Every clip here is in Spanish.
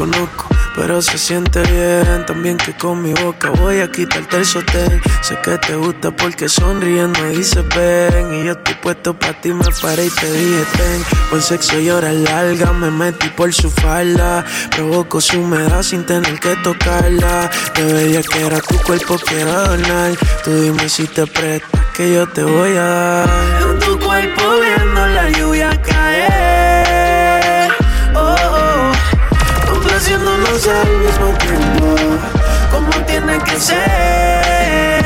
te conozco. Pero se siente bien también que con mi boca voy a quitarte el sostén. Sé que te gusta porque sonriendo dices ven. Y yo estoy puesto para ti, me paré y te dije ten. Buen sexo y horas larga, me metí por su falda. Provoco su humedad sin tener que tocarla. Te veía que era tu cuerpo, quiero adornar. Tú dime si te prestas que yo te voy a dar. En tu cuerpo al mismo tiempo, como tiene que ser.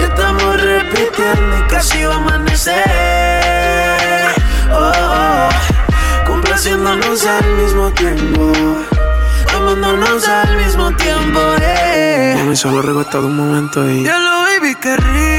Y estamos repitiendo y casi va a amanecer. Oh, oh, complaciéndonos al mismo tiempo. Amándonos al mismo tiempo, eh. Mami, solo recuerdo un momento y. Ya lo baby, qué rico.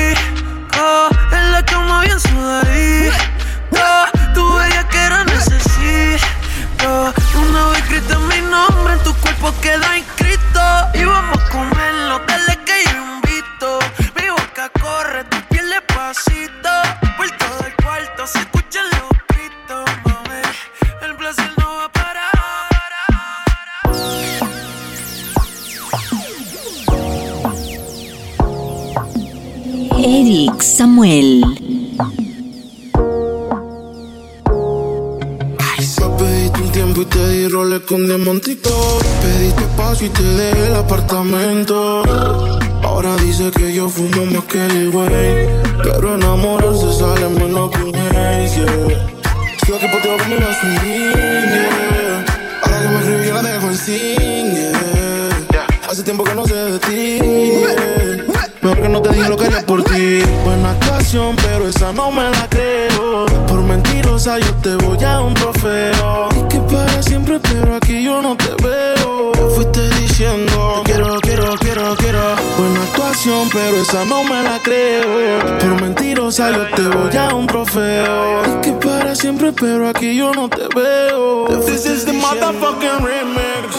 Siempre, pero aquí yo no te veo. This is the motherfucking remix.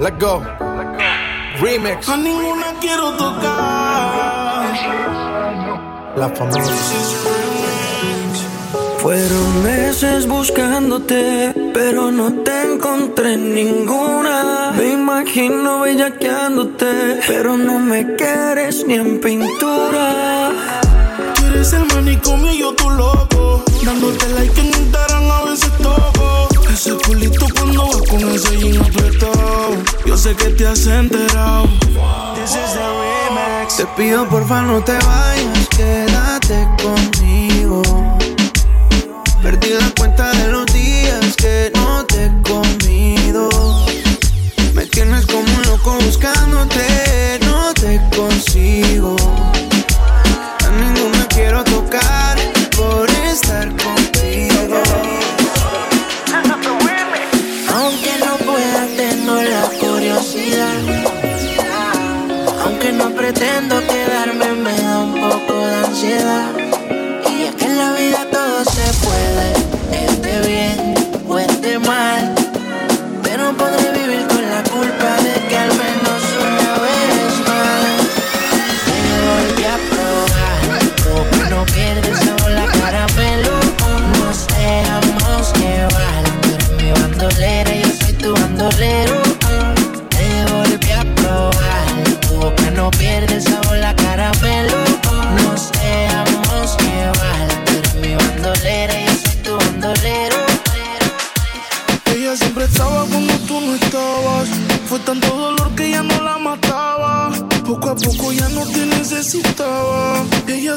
Let go. Remix. A ninguna quiero tocar. La familia. Fueron meses buscándote, pero no te encontré ninguna. Me imagino bellaqueándote, pero no me quieres ni en pintura. Eres el manicomio y yo tu loco. Dándote like en Instagram a veces toco. Ese culito cuando vas con ese jean apretado. Yo sé que te has enterado. This is the remix. Te pido porfa no te vayas, quédate conmigo. Perdí la cuenta de los días que no te he comido. Me tienes como un loco buscándote, no te consigo. Por estar contigo. Aunque no pueda, tengo la curiosidad. Aunque no pretendo quedarme, me da un poco de ansiedad.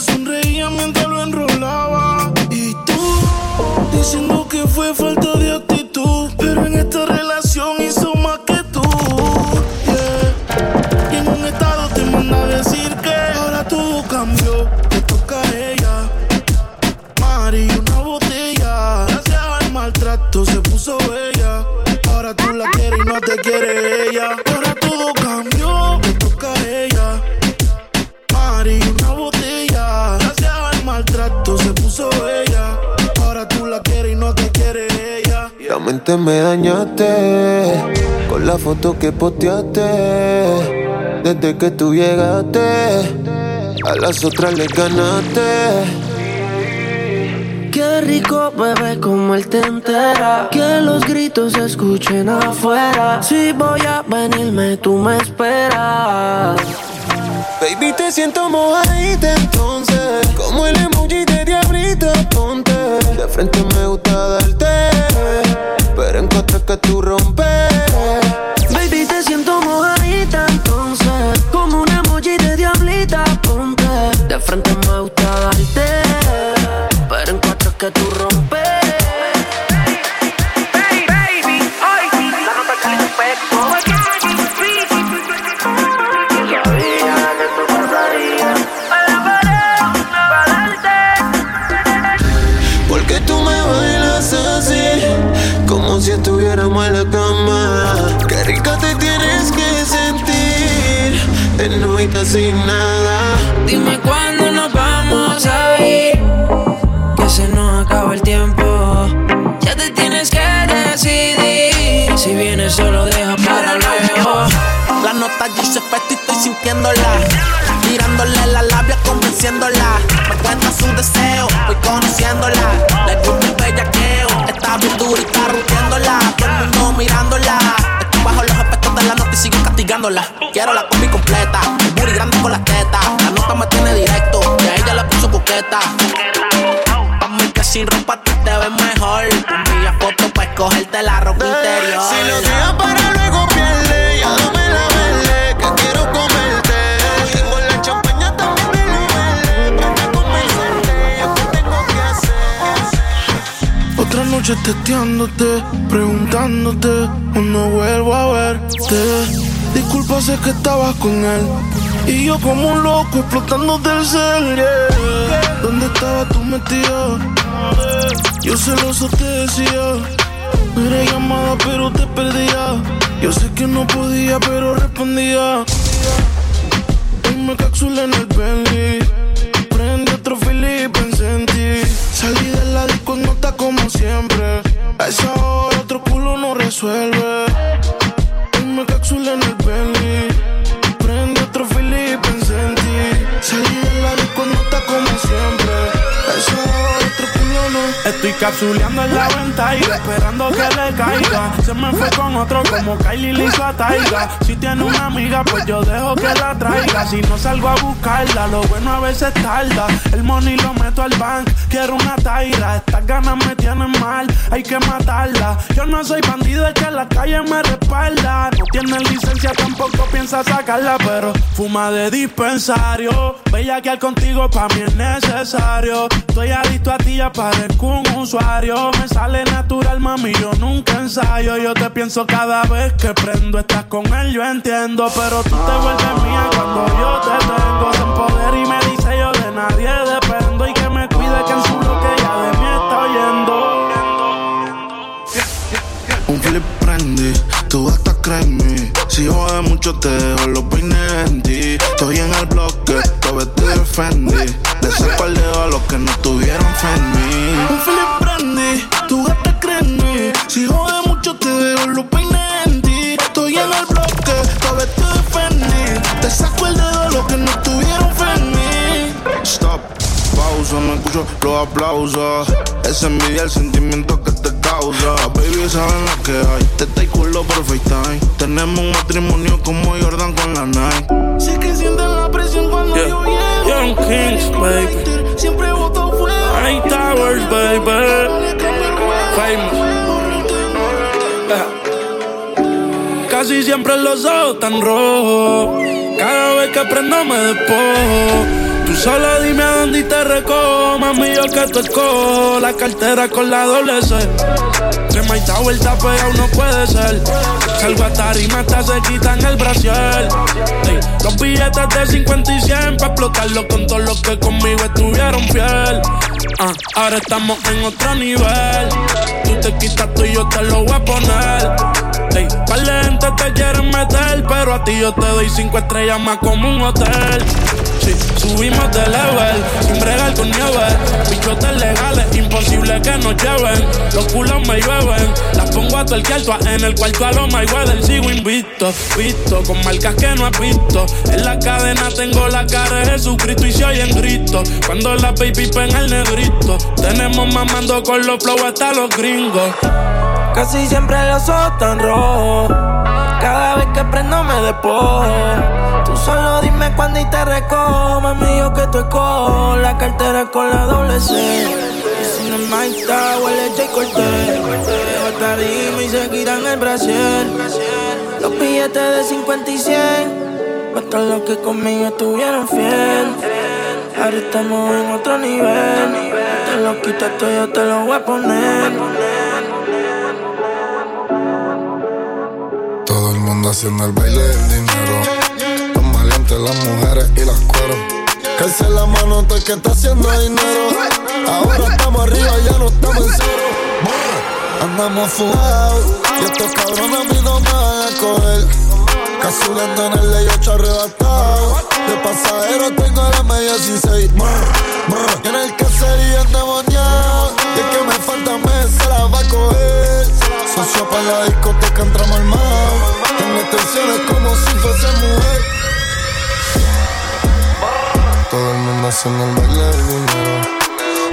Sonreía mientras lo enrolaba. Y tú, diciendo que fue falta bella. Ahora tú la quieres y no te quiere ella. La mente me dañaste con la foto que posteaste. Desde que tú llegaste, a las otras les ganaste. Qué rico bebé como él te entera. Que los gritos se escuchen afuera. Si voy a venirme, tú me esperas. Baby, te siento mojadita entonces. Como el emoji de diablito, ponte. De frente me gusta darte. Pero en contra que tú rompes. Baby, te siento mojadita entonces. Como un emoji de diablita, ponte. De frente me gusta darte que tú rompes. Estoy sintiéndola. Tirándole la labia, convenciéndola. Me cuenta su deseo, voy conociéndola. Le gusta el bellaqueo. Está bien dura y está rompiéndola. Todo el mundo mirándola. Estoy bajo los efectos de la nota y sigo castigándola. Quiero la combi completa. El booty grande con las tetas. La nota me tiene directo. Y a ella la puso coqueta sin ropa tú te ves mejor. Envía fotos para escogerte la ropa interior. Si lo testeándote, preguntándote, no vuelvo a verte. Disculpa, sé que estabas con él. Y yo como un loco explotando del cel, ¿Dónde estaba tu metido? Yo celoso te decía, era llamada pero te perdía. Yo sé que no podía pero respondía. Hoy me cápsula en el Bentley. Prende otro pensé en ti. Salí de la disco, no está como siempre. A esa hora otro culo no resuelve. Hoy me cápsula en el Bentley. Prende otro y pensé en ti. Salí de la disco, no está como siempre. A esa hora otro Estoy capsuleando en la venta y esperando que le caiga. Se me fue con otro como Kylie le hizo a Taiga. Si tiene una amiga, pues yo dejo que la traiga. Si no salgo a buscarla, lo bueno a veces tarda. El money lo meto al bank, quiero una taira. Estas ganas me tienen mal, hay que matarla. Yo no soy bandido, es que la calle me respalda. No tiene licencia, tampoco piensa sacarla, pero fuma de dispensario. Bella que al contigo pa' mí es necesario. Estoy adicto a ti, ya parezco un usuario. Me sale natural, mami, yo nunca ensayo. Yo te pienso cada vez que prendo. Estás con él, yo entiendo. Pero tú te vuelves mía cuando yo te tengo. Sin poder y me nadie dependo. Y que me cuide que en su bloque ya de mí está oyendo. Un flip prende, tú hasta crees mí. Si jode mucho te dejo los peines en ti. Estoy en el bloque, te defendí. Le saco el dedo a los que no tuvieron fe en mí. Un flip brandy, tú hasta crees mí. Si jode mucho te dejo los peines en ti. Estoy en el bloque, te defendí. Te saco el dedo a los que no tuvieron pausa, me escucho los aplausos. Esa envidia, el sentimiento que te causa. baby saben lo que hay. Te está culo por FaceTime. Tenemos un matrimonio como Jordan con la Nike. Sé que sienten la presión cuando yo llego. Young Kings, baby. Siempre voto. High Towers, baby. Famous. Casi siempre los ojos tan rojos. Cada vez que prendo me despojo. Solo dime a dónde te recojo, mami, yo que te escojo. La cartera con la doble C. Que me da vuelta pegado no puede ser. Salgo a tarima hasta se quitan el brasier. los billetes de 50 y 100 pa' explotarlo con todos los que conmigo estuvieron fiel. Ah, ahora estamos en otro nivel. Tú te quitas tú y yo te lo voy a poner. Ey, par gente te quieren meter, pero a ti yo te doy cinco estrellas más como un hotel. Subimos de level, sin bregar con nieve. Bichotes legales, imposible que nos lleven. Los culos me llueven, las pongo a todas en el cuarto a los del Sigo invicto, visto, con marcas que no has visto. En la cadena tengo la cara de Jesucristo y se oyen grito. Cuando la baby pega el negrito, tenemos mamando con los flow hasta los gringos. Casi siempre los ojos tan rojos. Cada vez que prendo me despojo. Solo dime cuándo y te recojo. Mami, yo que tú escojo. La cartera con la doble C. Si no Mike huele J. Cortez. Y se quitan el brasier. Los billetes de 50 y 100. Hasta los que conmigo estuvieron fiel. Ahora estamos en otro nivel. Te lo quitas yo te lo voy a poner. haciendo el baile del dinero. Maleantes, las mujeres y las cueros. Calce la mano el que está haciendo dinero. Ahora estamos arriba, ya no estamos en cero. Andamos fugados y estos cabrones a mí no me van a coger. Casulando en el ley 8 arrebatado. De pasajero tengo la media sin seis. Y en el caserío endemoniado. Y el que me falta mes se la va a coger. Socio para la discoteca entramos al mar. Tengo tensiones como si fuese mujer. Todo el mundo haciendo el baile del dinero.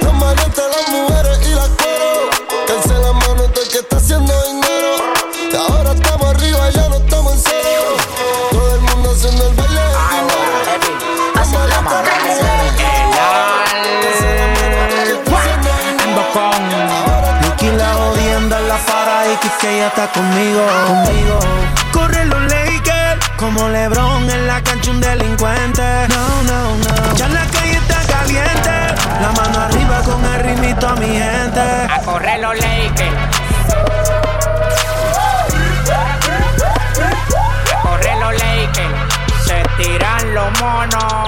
Las las mujeres y las cuero. Calce la mano todo que está haciendo dinero. Y ahora estamos arriba, ya no estamos en cero. Todo el mundo haciendo el baile del dinero. Las maletas, las mujeres Ando con Nicky la jodienda en la para X que ella está conmigo. conmigo. Como LeBron en la cancha un delincuente. No, no, no. Ya la calle está caliente. La mano arriba con el ritmito a mi gente. A correr los Lakers. A correr los Lakers. Se tiran los monos.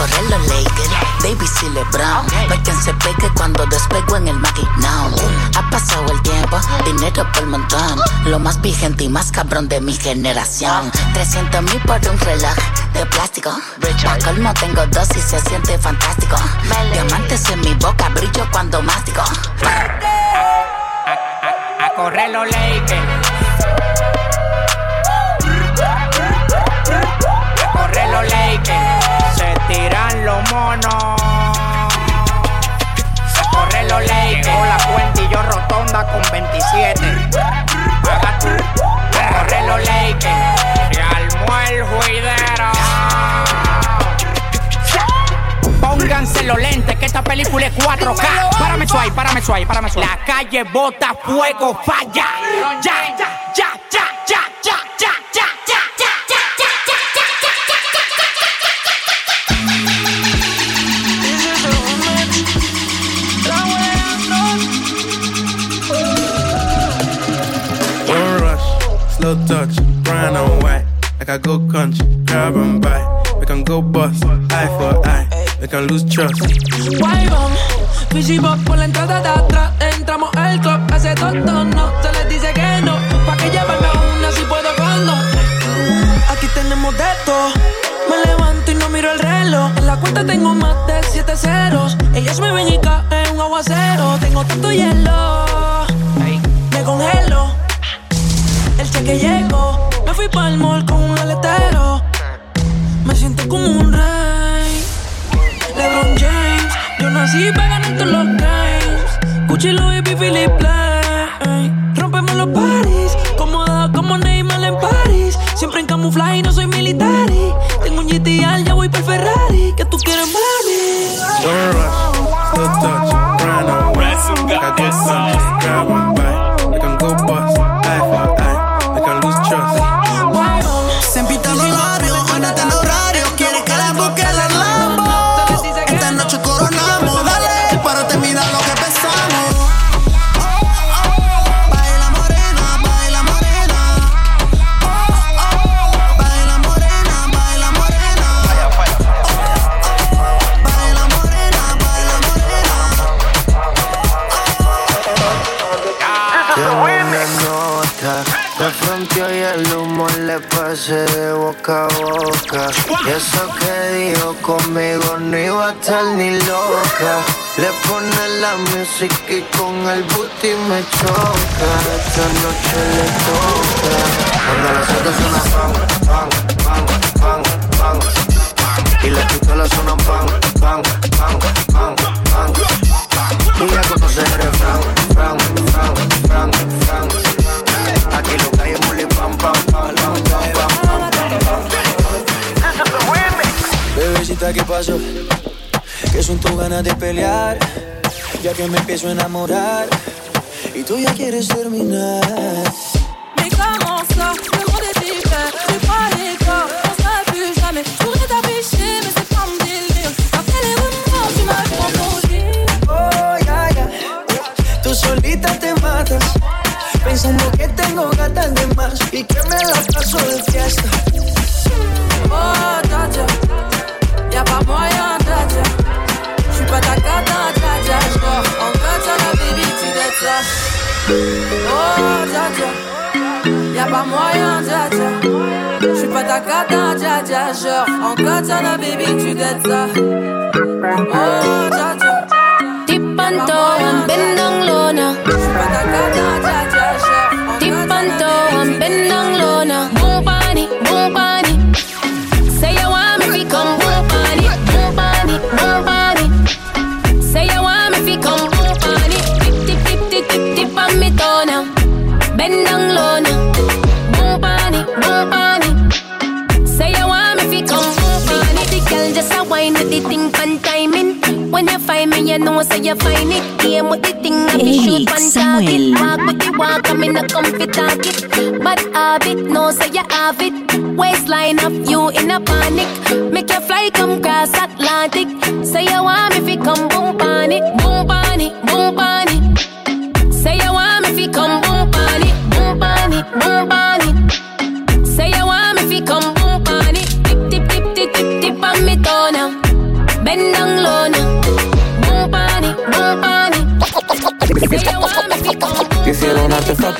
correr los Lakers. Baby, si LeBron. No hay quien se pegue cuando despego en el maquinón. Ha pasado el tiempo, dinero por montón. Lo más vigente y más cabrón de mi generación. 300 mil por un reloj de plástico. Pa' colmo tengo dos y se siente fantástico. Diamantes en mi boca, brillo cuando mástico. A, correr los Lakers. Tiran los monos. Corre los leyes. Llegó la cuenta y yo rotonda con 27. Paga tú. Se corre los leyes. Se armó el juidero. Pónganse los lentes que esta película es 4K. Párame suave, párame suave, párame suave. La calle bota fuego, falla. I go country, grab and buy. We can go bust, eye for eye. We can lose trust. Why on? Fishibot por la entrada de atrás. Entramos al club, hace todo no. Se les dice que no. Pa' que llevarme a una si puedo cuando. Aquí tenemos de todo. Me levanto y no miro el reloj. En la cuenta tengo más de siete ceros. Ellos me ven y caen un aguacero. Tengo tanto hielo. Me congelo el cheque llegó. Me fui pa'l mall con un aletero. Me siento como un rey. LeBron James, yo nací para ganar todos los games. Louis V, Philip Plain. Rompemos los paris, cómoda como Neymar en París. Siempre en camuflaje, no soy militar. Tengo un GTR, ya voy para Ferrari. Que tú quieres, mami. Don't rush, don't touch, run away. choca, esta noche le toca. Cuando las otras suenan pan, pan, pan, pan, pan. Y las pistolas suenan pan, pan, pan, pan, pan. Y ya conoces el refrán, fran, fran, fran, fran. Aquí lo que hay es muli pam, pam, pam, pam, pam, pam. Bebecita, ¿qué pasó? ¿Qué son tus ganas de pelear? Ya que me empiezo a enamorar tú ya quieres terminar. Mais comment ça Le monde est hyper, c'est pas les gars, on serait plus jamais. Je t'afficher, mais c'est pas mon délire. Après les rumeurs, tu m'as confondu. Oh, ya, ya. Tú solita te matas, pensando que tengo gatas de más y que me la paso de fiesta. Oh, y'a Oh, dja dja, y'a pas moyen, dja dja. J'suis pas ta cata, dja dja. Genre en katana, baby, tu dettes ça. Oh, dja dja. Tipanto, I'm been down low now. J'suis pas ta cata, dja dja. You find it. Game with the thing, I be shoot Samuel. target. Walk with the walk, I'm in a comfy target. But habit, no say you have it. Waistline of you in a panic. Make you fly come cross Atlantic.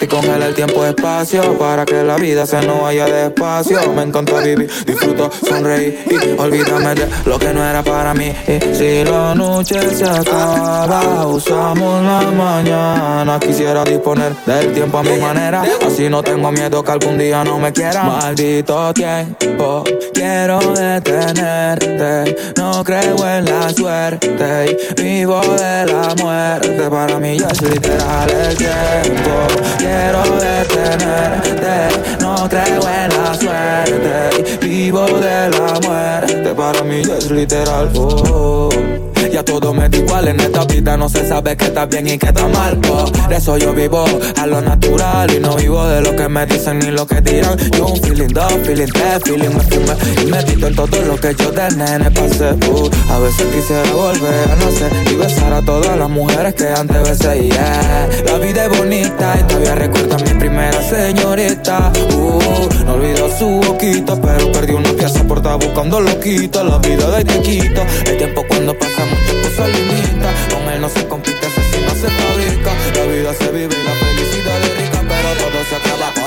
Y congela el tiempo espacio Para que la vida se nos vaya despacio. Me encanta vivir, disfruto, sonreír Y olvídame de lo que no era para mí. Y si la noche se acaba Usamos la mañana. Quisiera disponer del tiempo a mi manera. Así no tengo miedo que algún día no me quieran. Maldito tiempo Quiero detenerte. No creo en la suerte Y vivo de la muerte. Para mí ya es literal el tiempo Quiero detenerte No creo en la suerte vivo de la muerte Para mí es literal oh. Ya todo me da igual en esta vida No se sabe qué está bien y qué está mal. Por eso yo vivo a lo natural Y no vivo de lo que me dicen ni lo que dirán. Yo un feeling dos, feeling tres, feeling me firme Y medito en todo lo que yo de nene pasé. Uh, A veces quisiera volver a nacer Y besar a todas las mujeres que antes besé yeah. La vida es bonita y todavía recuerdo a mi primera señorita. Uh, No olvido su boquita Pero perdí una pieza por estar buscando loquita La vida de chiquito El tiempo cuando pasa se limita. Con él no se compite, ese sí no se fabrica. La vida se vive y la felicidad es rica Pero todo se acaba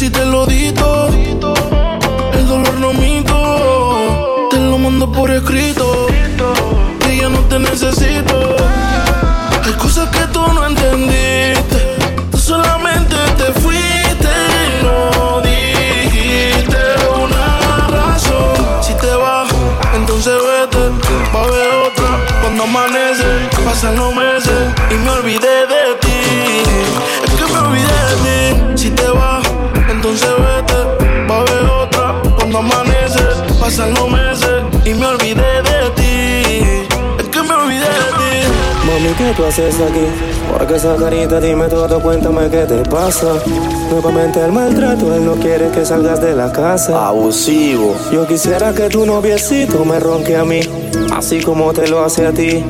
si te lo di todo pasan los meses y me olvidé de ti. Es que me olvidé de ti. Mami, ¿qué tú haces aquí? ¿Por qué esa carita? Dime todo, cuéntame qué te pasa. Nuevamente el maltrato, él no quiere que salgas de la casa. Abusivo. Yo quisiera que tu noviecito me ronque a mí, así como te lo hace a ti.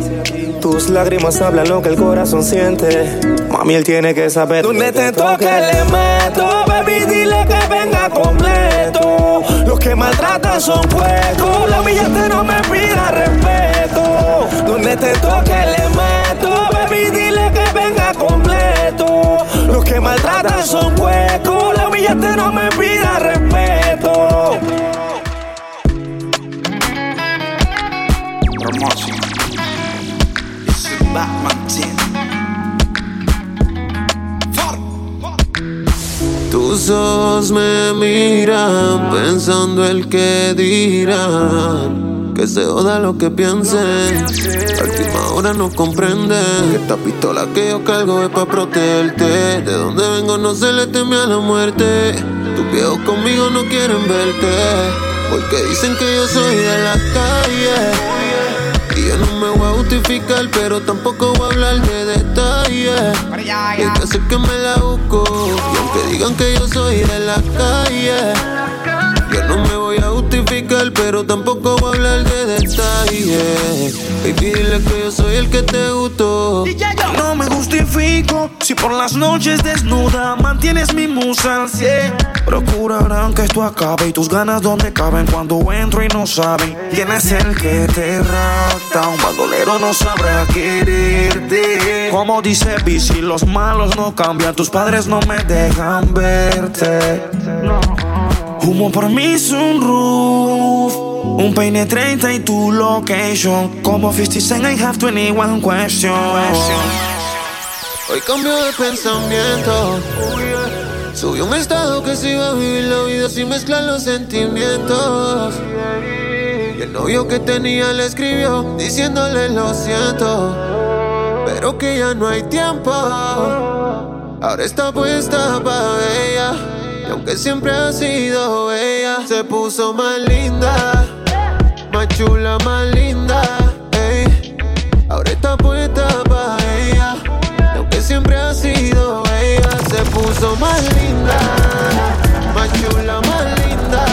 Tus lágrimas hablan lo que el corazón siente. Mami, él tiene que saber. Donde te toque le meto, baby, dile que venga completo. Los que maltratan son puestos, la billete no me pida respeto. Donde te toque le meto, baby, dile que venga completo. Los que maltratan son puestos, la billete no me pida respeto. Ojos me miran pensando el que dirán. Que se joda lo que piensen. A última hora no comprenden. Que esta pistola que yo cargo es pa' protegerte. De donde vengo no se le teme a la muerte. Tus viejos conmigo no quieren verte. Porque dicen que yo soy de la calle. Y yo no me voy a justificar, pero tampoco voy a hablar de detalles. Y que sé que me la busco. Y aunque digan que yo soy de la calle, yo no me voy a justificar, pero tampoco voy a hablar de detalles. Baby, dile que yo soy el que te gustó. No si por las noches desnuda mantienes mi musa al cien. Procurarán que esto acabe y tus ganas donde caben cuando entro y no saben quién es el que te rata. Un bandolero no sabrá quererte. Como dice Bici, los malos no cambian, tus padres no me dejan verte. Humo por mi sunroof. Un peine 30 y tu location. Como 50 Cent, I have 21 questions. Hoy cambio de pensamiento. Subí un estado que se iba a vivir la vida sin mezclar los sentimientos. Y el novio que tenía le escribió diciéndole lo siento. Pero que ya no hay tiempo. Ahora está puesta pa' ella. Y aunque siempre ha sido ella, se puso más linda. Más chula, más linda. Más linda. Más chula, más linda.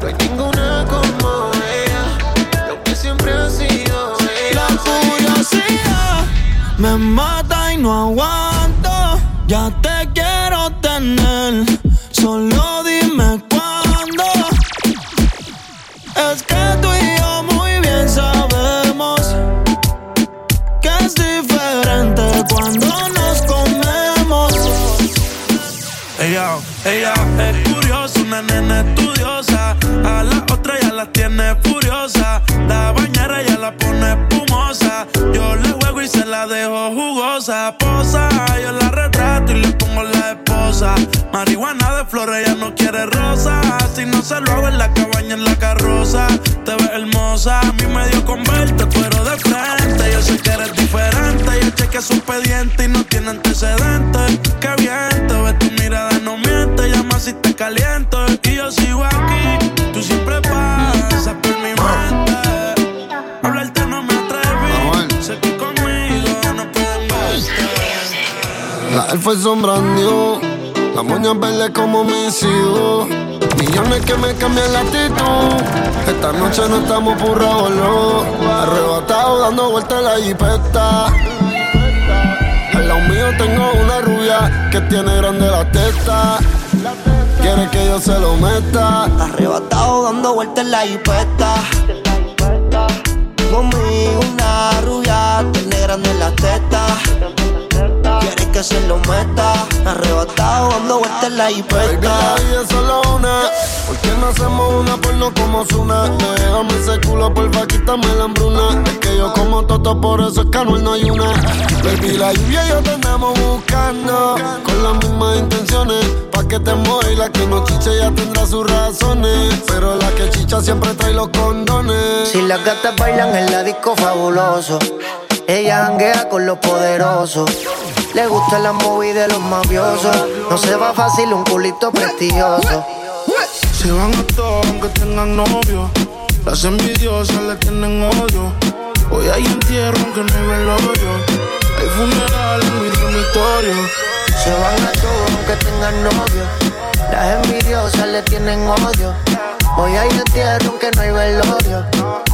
No hay ninguna como ella. Y aunque siempre ha sido ella. La curiosidad me mata y no aguanto. Ya te quiero Ella, es curiosa, una nena estudiosa. A la otra ya la tiene furiosa. La bañera ya la pone espumosa. Yo le juego y se la dejo jugosa. Posa, yo la retrato y le pongo la esposa. Marihuana de flores, ella no quiere rosa. Si no se lo hago en la cabaña, en la carroza. Te ves hermosa, a mí me dio con verte, pero de frente. Yo sé que eres diferente. Yo chequeé su expediente y no tiene antecedentes. Qué bien, te ves tu mirada, no miente. Llama si te caliento. Y yo sigo aquí, tú siempre pasas por mi mente. Hablarte no me atreví. Sé que conmigo no pueden verte. La él fue sombrando, la moña verde como mis hijos. Millones que me cambian la actitud. Esta noche no estamos purrados, no. Arrebatado dando vueltas la jipeta. Al lado mío tengo una rubia que tiene grande la testa. Quiere que yo se lo meta. Arrebatado dando vueltas en la jipeta. Conmigo una rubia, tiene grande la teta. Que se lo meta. Arrebatado dando vueltas en la Baby, jipeta. la vida es solo una. ¿Por qué no hacemos una porno como Zuna? Déjame ese culo, porfa, quítame la hambruna. Es que yo como toto, por eso es que no hay una. Baby, la lluvia y yo te andamos buscando. Con las mismas intenciones. Pa' que te mueva y la que no chiche ya tendrá sus razones. Pero la que chicha siempre trae los condones. Si las gatas bailan en la disco fabuloso, ella janguea con los poderosos. Le gustan las movies de los mafiosos. No se va fácil un culito prestigioso. Se van a todos aunque tengan novio. Las envidiosas le tienen odio. Hoy hay entierro aunque no hay velorio. Hay funeral en mi dormitorio. Se van a todos aunque tengan novio. Las envidiosas le tienen odio. Hoy hay entierro aunque no hay velorio.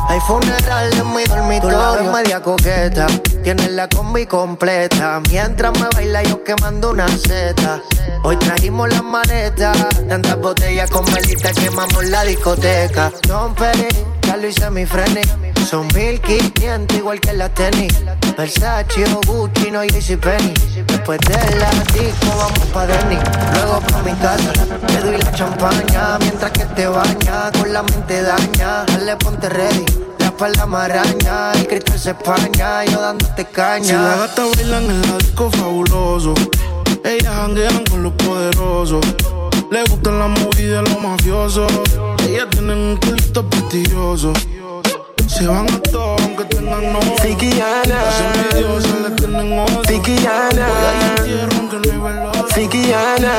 Hay funeral en mi dormitorio. Tú media coqueta, tienes la combi completa. Mientras me baila yo quemando una seta. Hoy trajimos las maletas, tantas botellas con velita quemamos la discoteca. Don Perry, ya lo hice mi. Son 1500 igual que la tenis. Versace o Gucci, no Penny. Después de la disco vamos pa' Denny. Luego pa' mi casa, te doy la champaña. Mientras que te baña, con la mente daña. Dale, ponte ready. La maraña, el cristal se españa, yo dándote caña. Si la gata bailan en el disco fabuloso, ellas janguean con los poderosos. Le gustan las movidas de los mafiosos. Ellas tienen un culito prestigioso. Se van a todos aunque tengan novio. Fikiana. Las envidiosas le tienen odio. Fikiana. Hoy hay entierro aunque no hay velorio. Fikiana.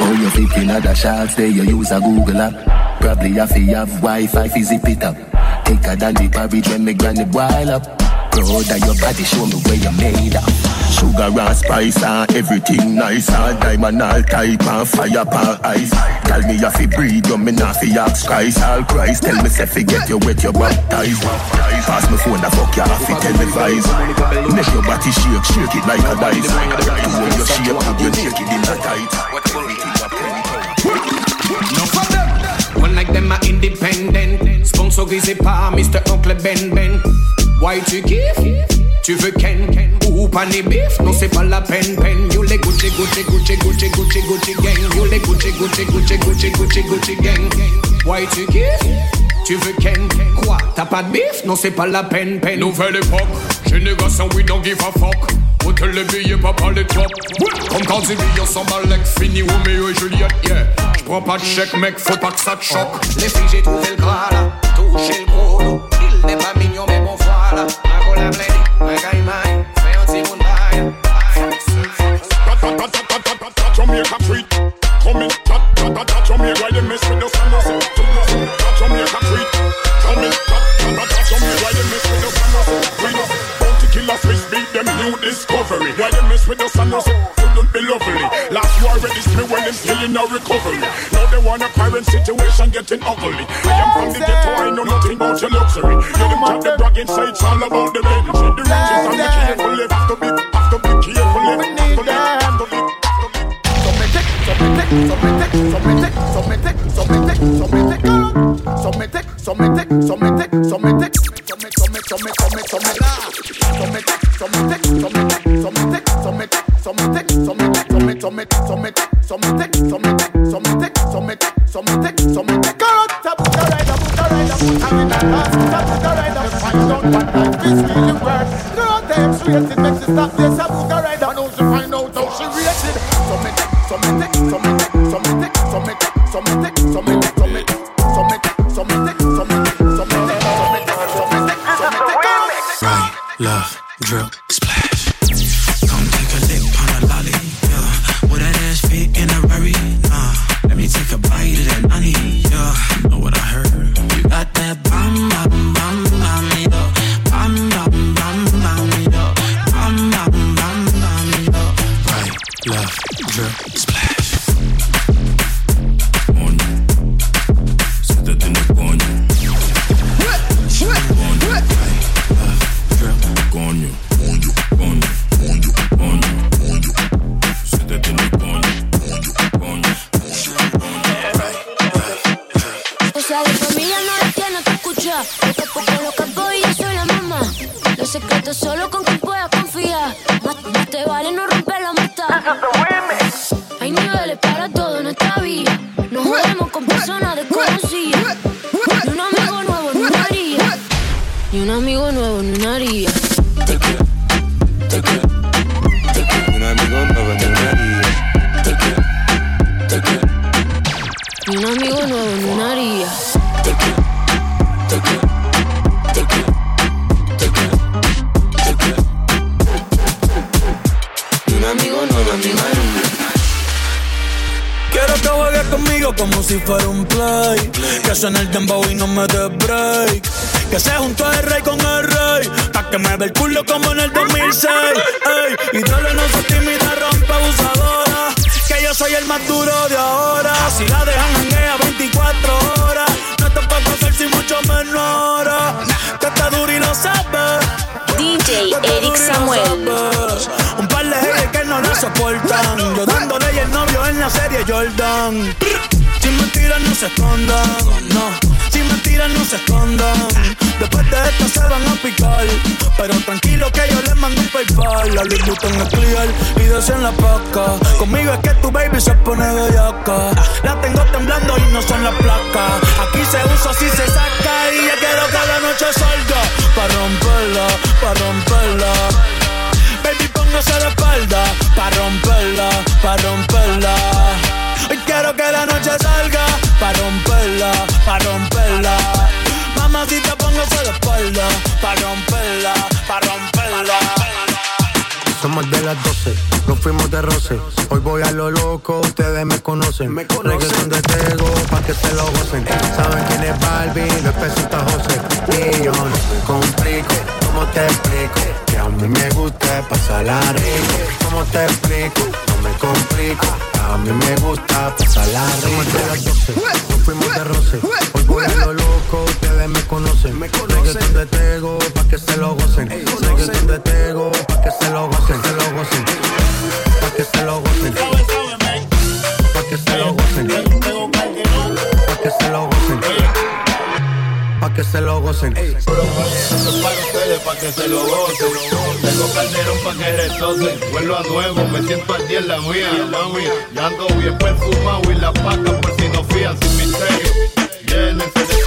Oh, you fit in other shots, there you use a Google app. Probably have to have Wi-Fi fi zip it up. Thicker than the porridge when me granny boil up. Proud of your body, show me where you made up. Sugar and spice and everything nice and diamond all type and fire pan ice. Tell me you fi breathe, you me not fi ask Christ. All Christ, tell me say fi get you wet, you baptized. Pass me phone, the fuck you have fi televise. Make your body shake, shake it like a dice. To when you shake, put your naked in a tight. One like them are independent. Sponsor grisé par Mr. Oncle Ben Ben. Why tu Ou pas ni bif? Non, c'est pas la peine, peine. You les Gucci, Gucci, Gucci, Gucci, Gucci, Gucci gang. You les Gucci, Gucci, Gucci, Gucci, Gucci, Gucci gang. Why tu kiffes? Tu veux Ken? Quoi? T'as pas de bif? Non, c'est pas la peine, peine. Nouvelle époque, génération we don't give a fuck. Hôtel les billets, papa les top. Comme quand des billets s'en balèque, fini Roméo et Juliette, yeah. J'prends pas de chèque, mec, faut pas que ça te choque. Les filles, j'ai trouvé le gras là. Touché le gros. Il n'est pas mignon, mais bon voilà. Un gros la bledy, Why they mess with no no say. Couldn't be lovely. Last war already me when them still in a recovery. Now they want a current situation getting ugly. I am from the ghetto, I know nothing about your luxury. You them chat the bragging, say it's all about the bench. The riches and the careful live, to be, stop this. Se escondan, no. Sin mentiras no se escondan. Después de esto se van a picar. Pero tranquilo que yo les mando un PayPal. La Louis Vuitton es clear y deseo en la paca. Conmigo es que tu baby se pone bellaca. La tengo temblando y no son las placas. Aquí se usa si se saca. Y ya quiero que la noche salga. Pa' romperla, pa' romperla. Baby, póngase la espalda. Pa' romperla, pa' romperla. Hoy quiero que la noche salga. Pa' romperla, pa' romperla. Mamacita, póngase la espalda. Pa' romperla, pa' romperla. Somos de las 12, nos fuimos de roce. Hoy voy a lo loco, ustedes me conocen. Me Reggaeton de Tego, pa' que se lo gocen. Saben quién es Barbie, lo presenta José. Y yo no me complico, ¿cómo te explico? Que a mí me gusta pasarla rico. ¿Cómo te explico? No me complico. A mí me gusta pasarla rico. Somos de las 12, nos fuimos de roce. Hoy voy a lo loco, ustedes me conocen. Me Reggaeton de Tego, pa' que se lo gocen. Reggaeton de Tego, pa' que se lo gocen, se lo gocen. Pa' que se lo gocen. Pa' que se lo gocen. Pa' que se lo gocen. Pa' que se lo gocen. Esto es para ustedes, para que se lo gocen. Tengo calderón para que retocen. Vuelvo a nuevo, me siento al día en la mía, mami. Ya ando bien perfumado y la paca por si no fían sin misterio. Llénense de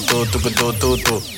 tu, tu, tu, tu, tu, tu.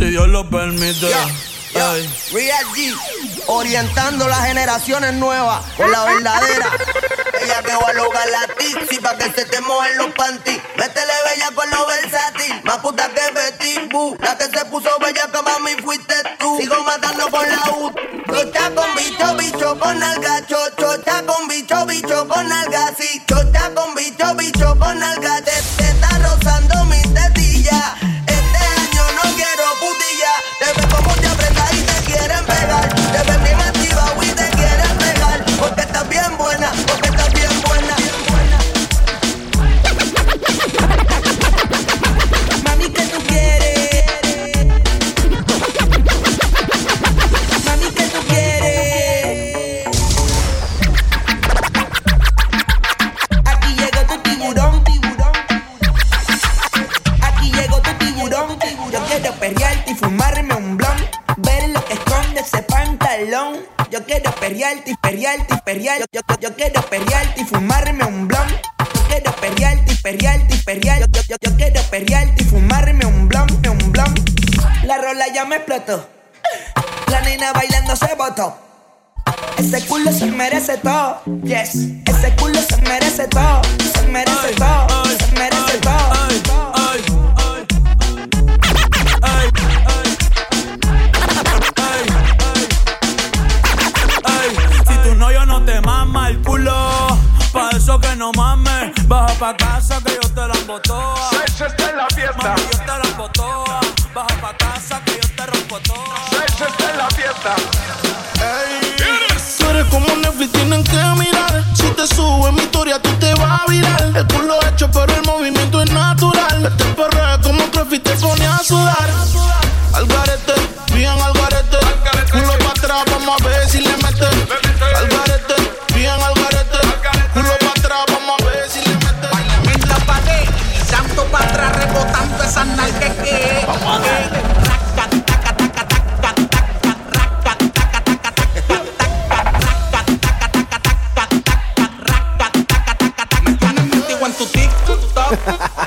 Si Dios lo permite. Ey. Real G, orientando las generaciones nuevas con la verdadera. Ella que va a lograr la tixi pa' que se te mojen los panty. Métele bella con lo versátil, más puta que Betty Boo. La que se puso bella que mami fuiste tú. Sigo matando con la U. Chocha con bicho, bicho con alga. Chocha con bicho, bicho con alga, sí. Chocha con bicho, bicho con alga. Perrearte. Yo, yo, yo quiero perrearte y fumarme un blon. Yo quiero perrearte y perrearte y. Yo, yo, yo quiero perrearte y fumarme un blon, un blon. La rola ya me explotó. La nena bailando se botó. Ese culo se merece todo. Yes. Ese culo se merece todo. Se merece todo. Se merece todo. Pa' casa que yo te la embotoa. Sexo está en la fiesta. Mami, yo te la embotoa. Baja pa' casa que yo te rompo toa. Sexo está en la fiesta. Tú eres como Netflix, tienen que mirar. Si te subo en mi historia, tú te vas a virar. El culo hecho, pero el movimiento es natural. Este perreo como Trefi te pone a sudar. Al garete, bien al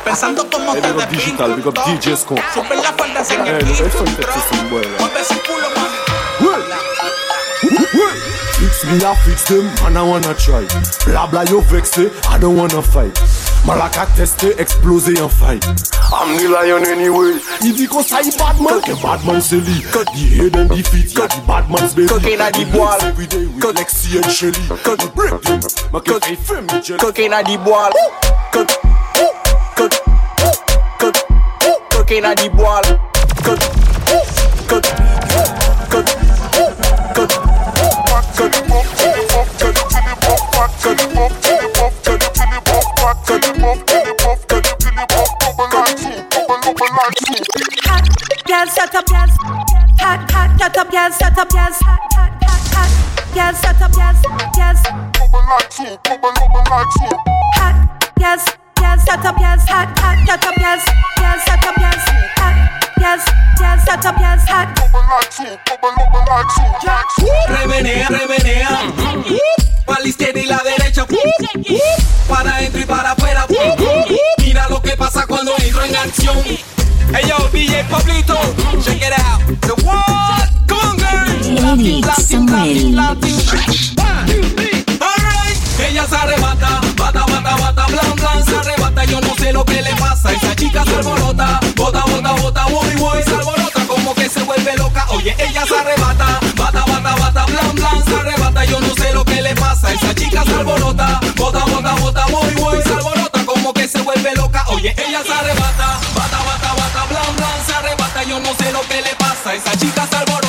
pensando cómo te Big up digital, big up DJ Scott. Super la falda sin Eh, el lo que piso, fue el texto sin huevo. Mueve ese culo, mami. Big Fix me, I fix them, and I wanna try. Blah blah, you vex it, I don't wanna fight. Malaka teste, explose en fight. I'm the lion anyway. If you go say bad man, que bad man c'est lui. The head and the feet, yeah, the bad man's baby. Cooking at the wall. Every day with Lexi and Shelly. We break them, make it feel fame, jelly. Cooking at the ball. Cook, cooking at the ball. Cook, cook, cook, cook, cook, Girl, set up, yes. Hot, hot, set up, yes, set up, yes. Hot, hot, hot, hot. Girl, set up, yes, yes. Bubble like soup, bubble, bubble like soup. Hot, yes, yes, set up, yes. Hot, hot, set up, yes. Yes, set up, yes. Set up, yes. Hot. Bubble like soup, bubble, bubble like soup. Like soup. Remenea, remenea. Para la izquierda y la derecha. Para adentro y para afuera. Mira lo que pasa cuando entro en acción. Hey yo, DJ Pablito, check it out. The what? Come on, girl. Eric Samuel. One, two, three. Alright. Ella se arrebata, bata, bata, bata, blan, blan, se arrebata. Yo no sé lo que le pasa. Esa chica se alborota, bota, bota, bota, voy, voy, se alborota Oye, ella se arrebata, bata, bata, bata, blan, blan, se arrebata. Yo no sé lo que le pasa. Esa chica se alborota, bota, bota, bota, voy, voy, se alborota como que se vuelve loca. Oye, ella se arrebata, bata, bata, bata, blan, blan, se arrebata. Yo no sé lo que le pasa. Esa chica se alborota,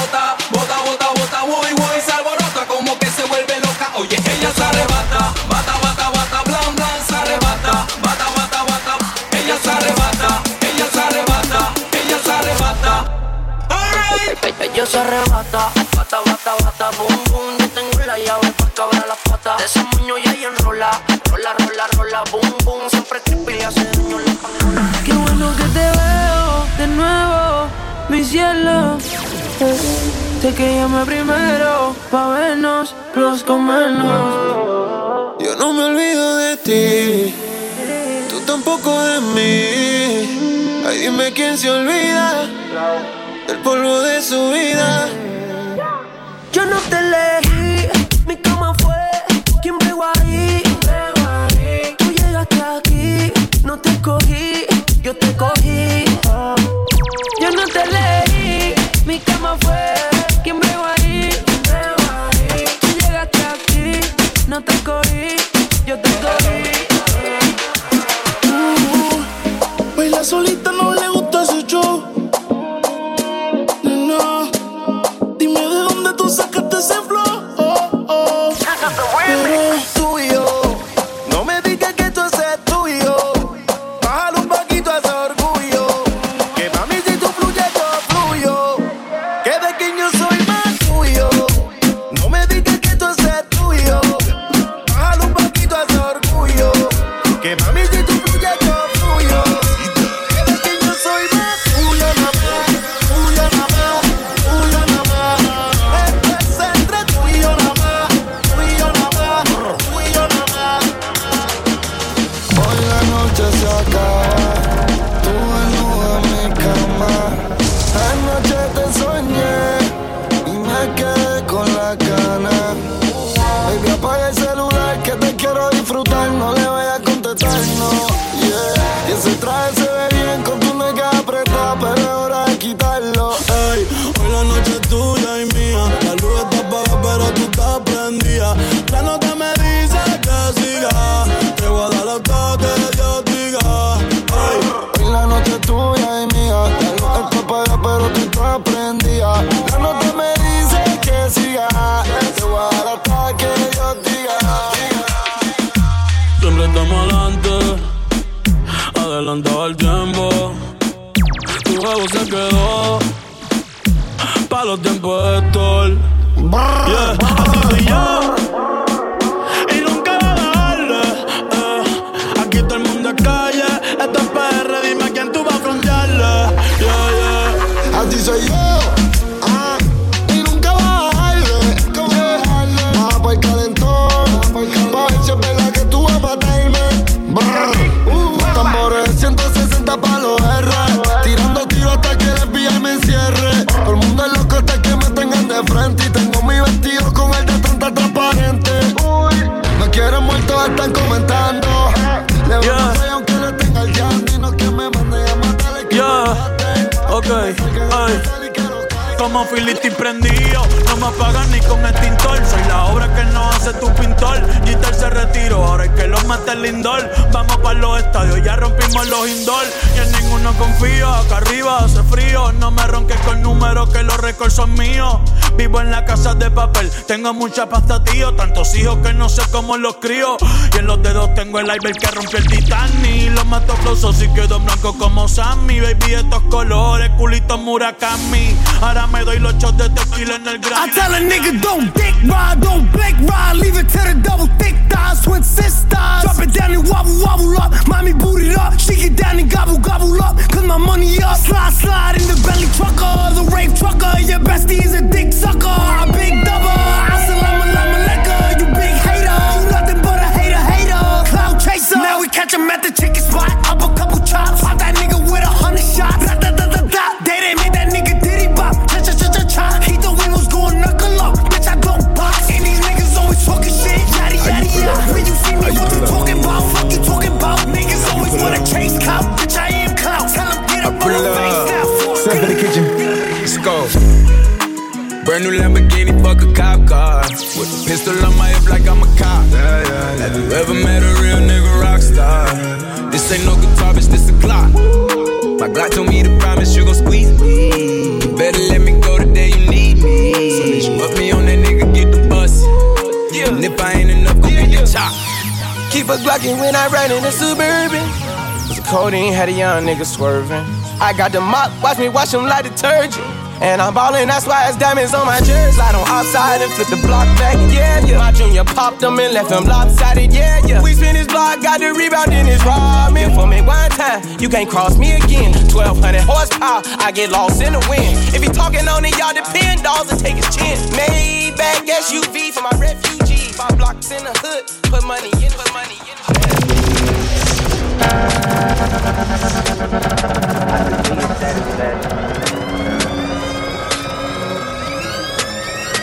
se arrebata, bata, bata, bata, boom, boom. Yo tengo la llave pa' cabrar las patas. De ese moño ya ella enrola, rola, rola, rola, boom, boom. Siempre creepy le hace daño la. Qué bueno que te veo de nuevo, mi cielo. Sé que llamé primero pa' vernos, los comernos. Yo no me olvido de ti, tú tampoco de mí. Ay, dime quién se olvida polvo de su vida. Yo no te como No me apagan ni con extintor. Soy la obra que no hace tu pintor. Gitter se retiró, ahora es que lo mata el lindor. Vamos para los estadios, ya rompimos los indoor. Y en ninguno confío, acá arriba hace frío. No me ronques con números que los récords son míos. Vivo en la casa de papel, tengo mucha pasta, tío. Tantos hijos que no sé cómo los crío. Y en los dedos tengo el iceberg que rompió el Titanic. Los mato closos y quedo blanco como Sammy. Baby, estos colores, culito Murakami. Ahora me doy los shots tequila en el. I tell a nigga don't dick ride, don't blink ride. Leave it to the double thick thighs, twin sisters. Drop it down and wobble, wobble up. Mommy boot it up. She get down and gobble, gobble up. Cause my money up. Slide, slide in the belly trucker. The rave trucker. Your bestie is a dick sucker. A big double. Assalamu you big hater. You nothing but a hater, hater. Cloud chaser. Now we catch him at the chicken spot. Up a couple chops. Go. Brand new Lamborghini, fuck a cop car. With a pistol on my hip like I'm a cop. Have you ever met a real nigga rock star? This ain't no guitar, bitch, this a clock. My Glock told me to promise you gon' squeeze me. You better let me go the day you need me. So bitch, put me on that nigga, get the bus. And if I ain't enough, go get the top. Keep a Glockin' when I ride in the Suburban. Cause the codeine had a young nigga swerving. I got the mop, watch me wash him like detergent. And I'm ballin', that's why it's diamonds on my jersey. Slide on outside and flip the block back, yeah, yeah. My junior popped them and left them lopsided, yeah, yeah. We spin his block, got the rebound in his ramen. For me one time, you can't cross me again. 1200 horsepower, I get lost in the wind. If he talking on it, y'all depend, dolls and take his chin. Maybach SUV for my refugee. Five blocks in the hood, put money in, put money in.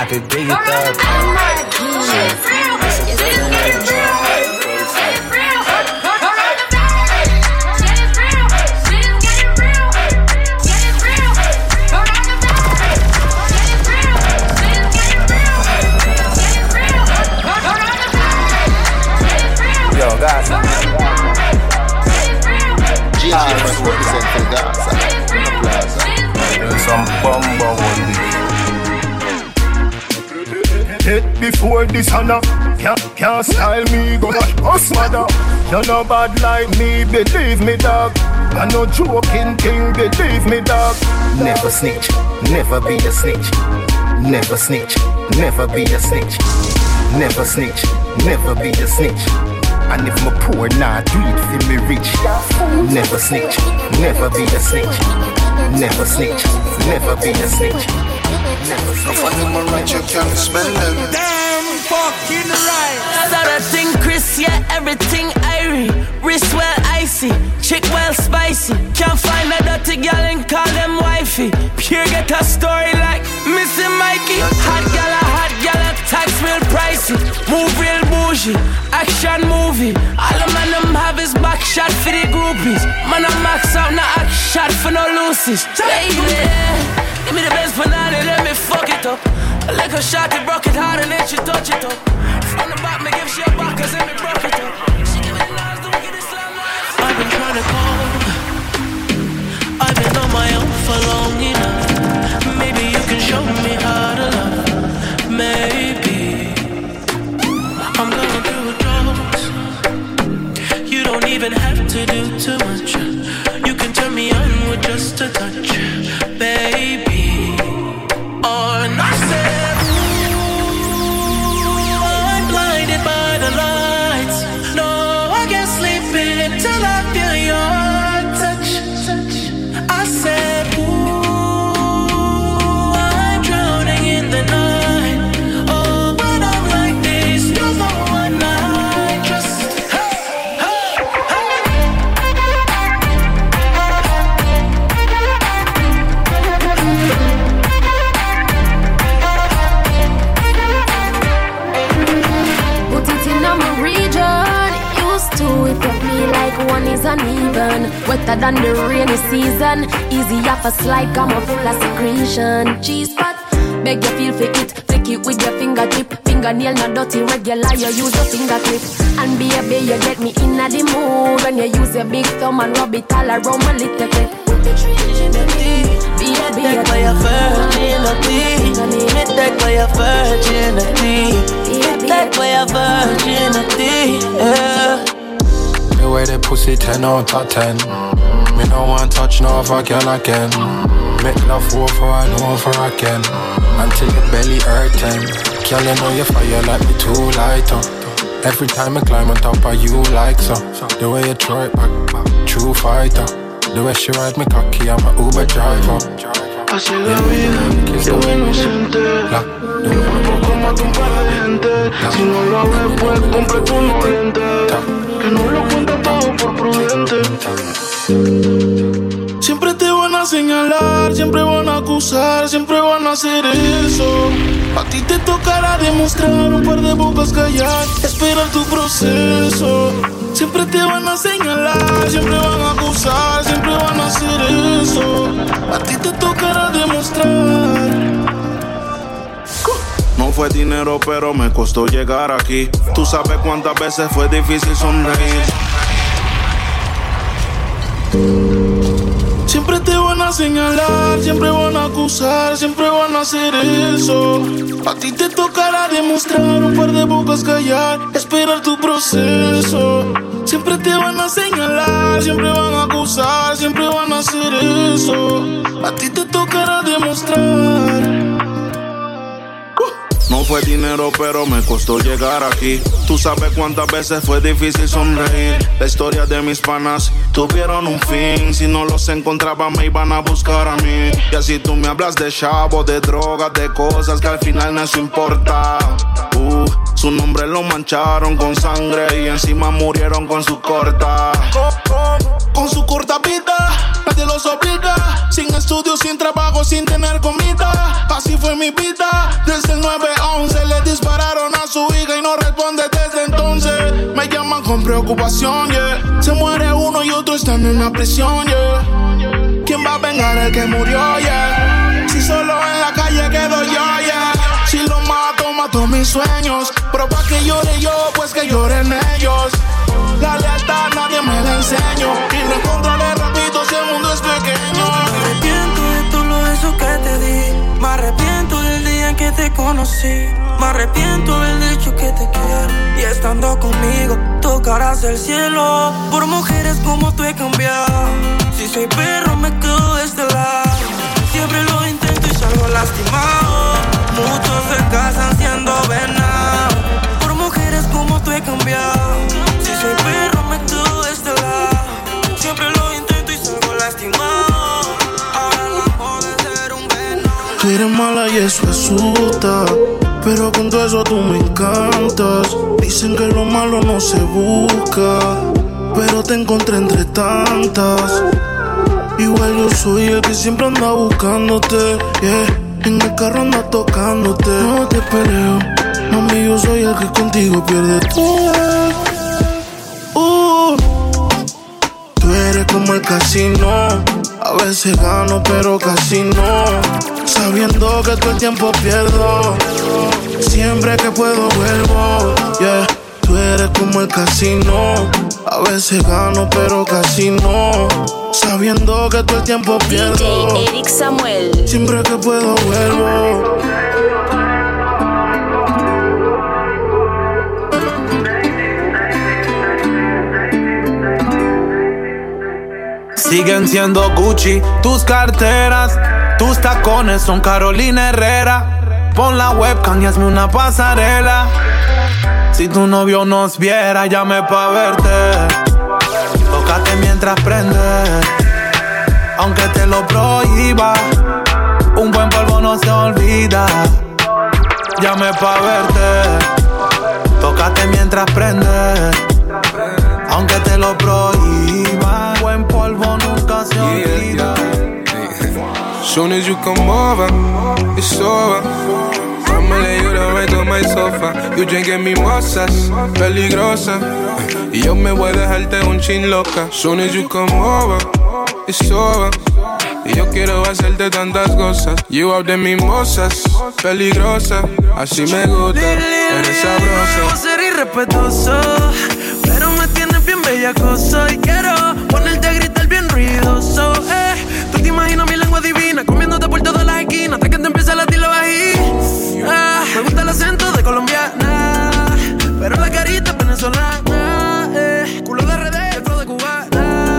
I could give you the Yo, guys. GG must represent for the Gaza. Plaza. Some bumbo Hit before this honor. Can't, can't style me, go us mother. You're no bad like me, believe me, dog. I no joking thing, believe me, dog. Never snitch, never be a snitch. Never snitch, never be a snitch. Never snitch, never be a snitch. And if my poor nah do it for me rich. Never snitch, never be a snitch. Never snitch, never be a snitch. Snitch. Funny man, right, you can't smell them. Damn fucking right. That thing, Chris, yeah, everything irie. Wrist well icy, chick well spicy. Can't find a dirty gal and call them wifey. Pure get a story like Missy Mikey. Hot gal, a hot gal, a tax real pricey. Move real bougie, action movie. All the man them have is back shot for the groupies. Man, I max out, not act shot for no loosies. Baby, give me the best banana, let me fuck it up. I like her shot, it broke it hard and then she touch it up. From the me give she a back, cause the pussy 10 10. Me no want touch no I can again. Make love war for I know for I can. Until your belly hurting. Girl, you know you fire like me too light up. Every time I climb on top of you like so. The way you throw it back, true fighter. The way she ride me cocky, I'm a Uber driver. Así la vida, qué bueno siente. No como tumba la gente. Si no lo ves, pues compra tu no Que no lo por prudente. Siempre te van a señalar, siempre van a acusar, siempre van a hacer eso. A ti te tocará demostrar un par de bocas callar, esperar tu proceso. Siempre te van a señalar, siempre van a acusar, siempre van a hacer eso. A ti te tocará demostrar. No fue dinero, pero me costó llegar aquí. Tú sabes cuántas veces fue difícil sonreír. Señalar, siempre van a acusar, siempre van a hacer eso. A ti te tocará demostrar un par de bocas callar, esperar tu proceso. Siempre te van a señalar, siempre van a acusar, siempre van a hacer eso. A ti te tocará demostrar. No fue dinero, pero me costó llegar aquí. Tú sabes cuántas veces fue difícil sonreír. La historia de mis panas tuvieron un fin. Si no los encontraba, me iban a buscar a mí. Y así tú me hablas de chavo, de drogas, de cosas que al final no eso importa. Uh, su nombre lo mancharon con sangre y encima murieron con su corta. Con su corta vida, nadie los obliga. Sin estudio, sin trabajo, sin tener comida. Así fue mi vida. Desde el 9 a 11 le dispararon a su hija y no responde desde entonces. Me llaman con preocupación, yeah. Se muere uno y otro están en la prisión, yeah. ¿Quién va a vengar el que murió, yeah? Si solo en la calle quedo yo, yeah. Si lo mato, mato mis sueños. Pero pa' que llore yo, pues que lloren ellos. La lealtad nadie me la enseño. Y no encontraré rápido si mundo es pequeño. Me arrepiento de todo eso que te di. Me arrepiento del día en que te conocí. Me arrepiento del dicho que te quiero. Y estando conmigo, tocarás el cielo. Por mujeres como tú he cambiado. Si soy perro, me quedo de este lado. Siempre lo intento y salgo lastimado. Muchos se casan siendo venados. Por mujeres como tú he cambiado. Soy perro, me este lado. Siempre lo intento y salgo lastimado. Ahora la ser un venado. Tú eres mala y eso asusta. Pero con todo eso tú me encantas. Dicen que lo malo no se busca. Pero te encontré entre tantas. Igual yo soy el que siempre anda buscándote. Yeah. En el carro anda tocándote. No te peleo. Mami, yo soy el que contigo pierde todo. Eres como el casino. A veces gano, pero casi no. Sabiendo que todo el tiempo pierdo. Siempre que puedo vuelvo. Yeah. Tú eres como el casino. A veces gano, pero casi no. Sabiendo que todo el tiempo pierdo. DJ Eric Samuel. Siempre que puedo vuelvo. Siguen siendo Gucci tus carteras, tus tacones son Carolina Herrera. Pon la webcam y hazme una pasarela. Si tu novio nos viera, llame pa' verte. Tócate mientras prende, aunque te lo prohíba. Un buen polvo no se olvida. Llame pa' verte. Tócate mientras prende, Soon as you come over, it's over. I'ma lay you down right on my sofa. You drinking mimosas, peligrosa. Y yo me voy a dejarte un chin loca. Soon as you come over, it's over. Y yo quiero hacerte tantas cosas. You out de mimosas, peligrosa. Así me gusta, eres sabrosa. ser irrespetuoso, pero me tienes bien bellacoso. Y quiero ponerte a gritar bien ruidoso. Eh. Divina, comiéndote por todas las esquinas, hasta que te empieza a latir la vagina. Ah, me gusta el acento de colombiana, pero la carita venezolana. Eh. Culo de RD, flow de cubana.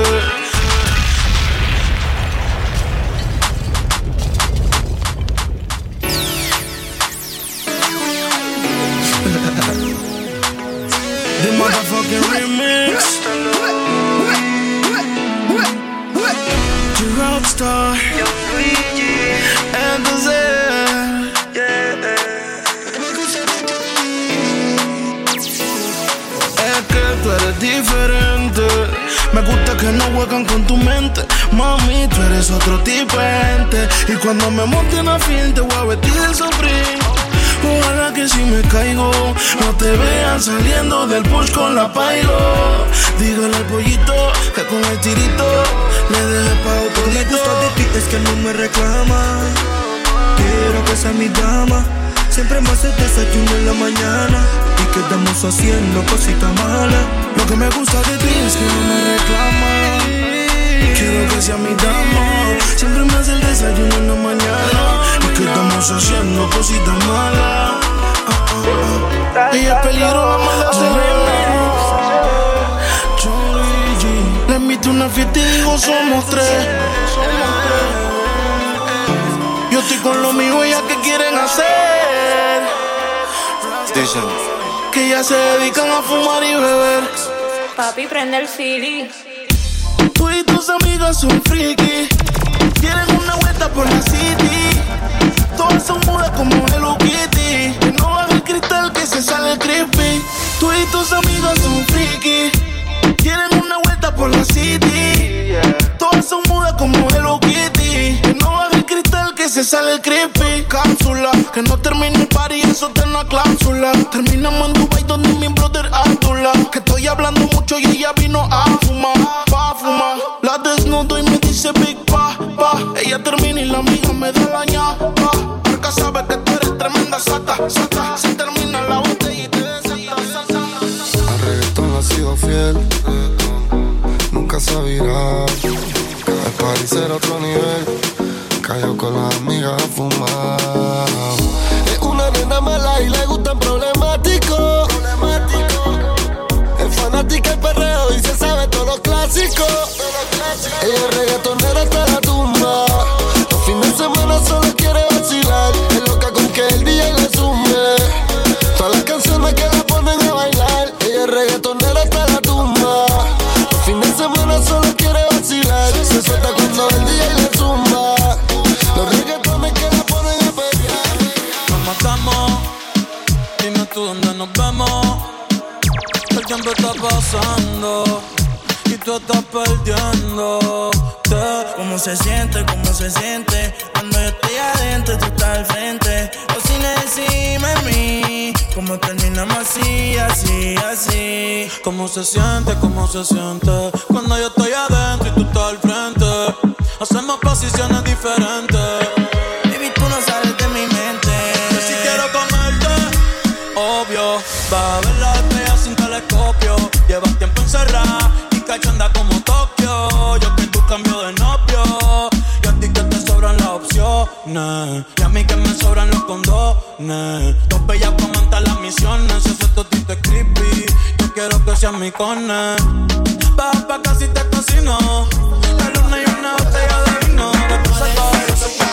saliendo del push con la pailo. Dígale al pollito que con el tirito le deje pa' otro me gusta de ti es que no me reclama. Quiero que sea mi dama. Siempre me hace desayuno en la mañana. Y quedamos haciendo cositas malas. Lo que me gusta de ti es que no me reclama. Quiero que sea mi dama. Siempre me hace el desayuno en la mañana. Y que estamos haciendo cositas malas. Ella es peligro, vamos a. Le invito a una fiesta y digo somos tres. Yo estoy con lo mío, ellas que quieren hacer. Que ya se dedican a fumar y beber. Papi, prende el feeling. Tú y tus amigas son friki. Quieren una vuelta por la city. Todas son mudas como Hello Kitty. No el cristal que se sale creepy. Tú y tus amigas son friki. Quieren una vuelta por la city. Todas son mudas como Hello Kitty. Que no baja el cristal que se sale el creepy. Cápsula, que no termine el party, eso te una cláusula. Terminamos en Dubai donde mi brother Abdullah. Que estoy hablando mucho y ella vino a fumar, pa' fumar. La desnudo y me dice Big Pa, pa. Ella termina y la amiga me da la ñapa. Porque sabe que tú eres tremenda sata, sata. Sido fiel, nunca virado. El party será otro nivel, cayó con las amigas a fumar. Y tú estás perdiendo. ¿Cómo se siente? ¿Cómo se siente? Cuando yo estoy adentro, tú estás al frente. O sin encima de mí. ¿Cómo terminamos así, así, así? ¿Cómo se siente? ¿Cómo se siente? Cuando yo estoy adentro y tú estás al frente. Hacemos posiciones diferentes. Mi cone. Baja pa' casi te cocino. La luna y una botella de vino. De tu saco, yo sé que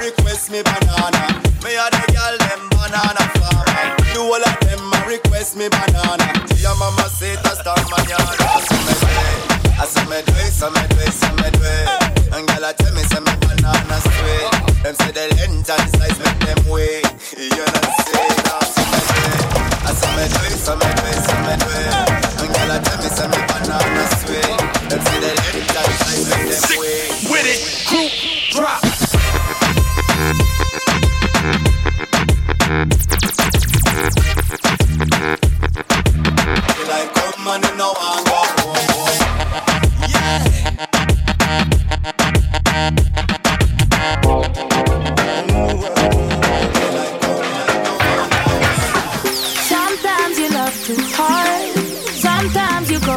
Request me banana. Me a the girl them banana farmer. Do all of them a request me banana. Your mama say that's star mañana. I say me do it, I say me do it, I say me do it. And girl a tell me say me banana sweet. Them say the length and size make me do it, I say me do it, I say me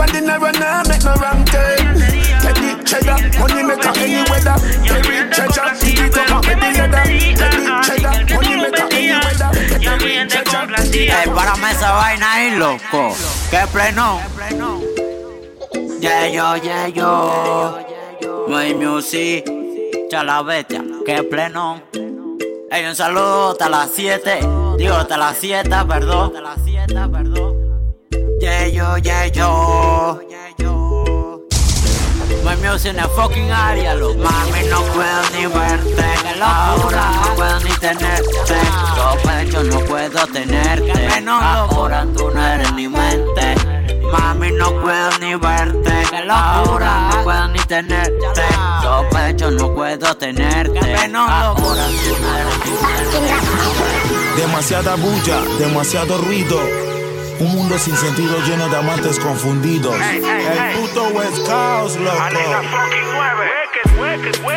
Treasure. Ey, párame esa vaina loco. Pleno. Yeah, yo, yeah, yo. My music. Chala bestia. Que pleno. Ey, un hasta las 7. Digo, hasta las 7, perdón. Hasta las 7, perdón. Yeah, yo, yeah, yo. My music el fucking área, loco. Mami, no puedo ni verte. Ahora no puedo ni tenerte. Yo pecho no puedo tenerte. Ahora tú no eres ni mente. Mami, no puedo ni verte. Ahora no puedo ni tenerte. Yo pecho no puedo tenerte. Ahora tú no eres ni mente. Demasiada bulla, demasiado ruido. Un mundo sin sentido lleno de amantes confundidos. El puto West Coast, loco.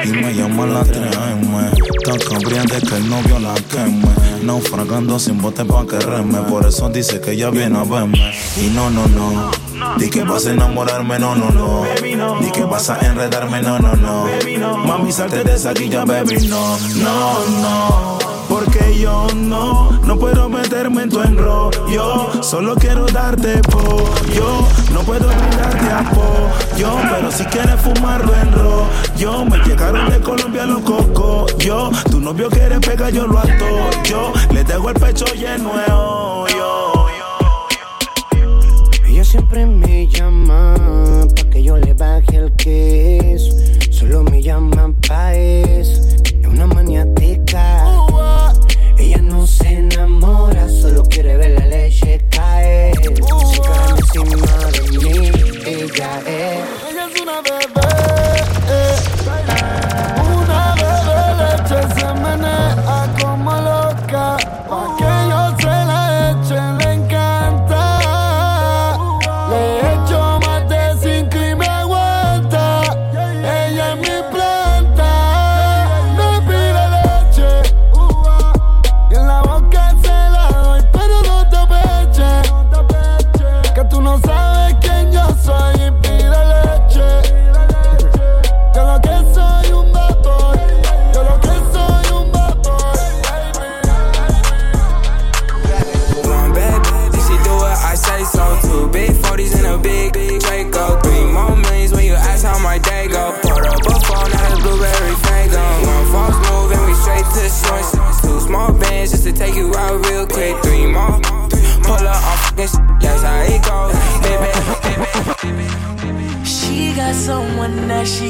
Y me llaman la 3M Tan cambriante que el novio la queme. Naufragando sin bote pa' que reme. Por eso dice que ella viene a verme. Y no, no, no. Di que vas a enamorarme, no, no, no. Di que vas a enredarme, no, no, no. Mami, salte de esa guilla, baby, no, no, no yo no, no puedo meterme en tu enrollo. Solo quiero darte pollo. No puedo brindarte apoyo. Pero si quieres fumarlo en rollo. Me llegaron de Colombia los cocos. Yo, tu novio quiere pegar, yo lo ato. Yo le dejo el pecho lleno de hoyo. Ella siempre me llama pa' que yo le baje el queso. Solo me llama pa' eso. Es una maniática. Enamora, solo quiere ver la leche caer. Se cae encima de mí, ella es. Ella es una bebé,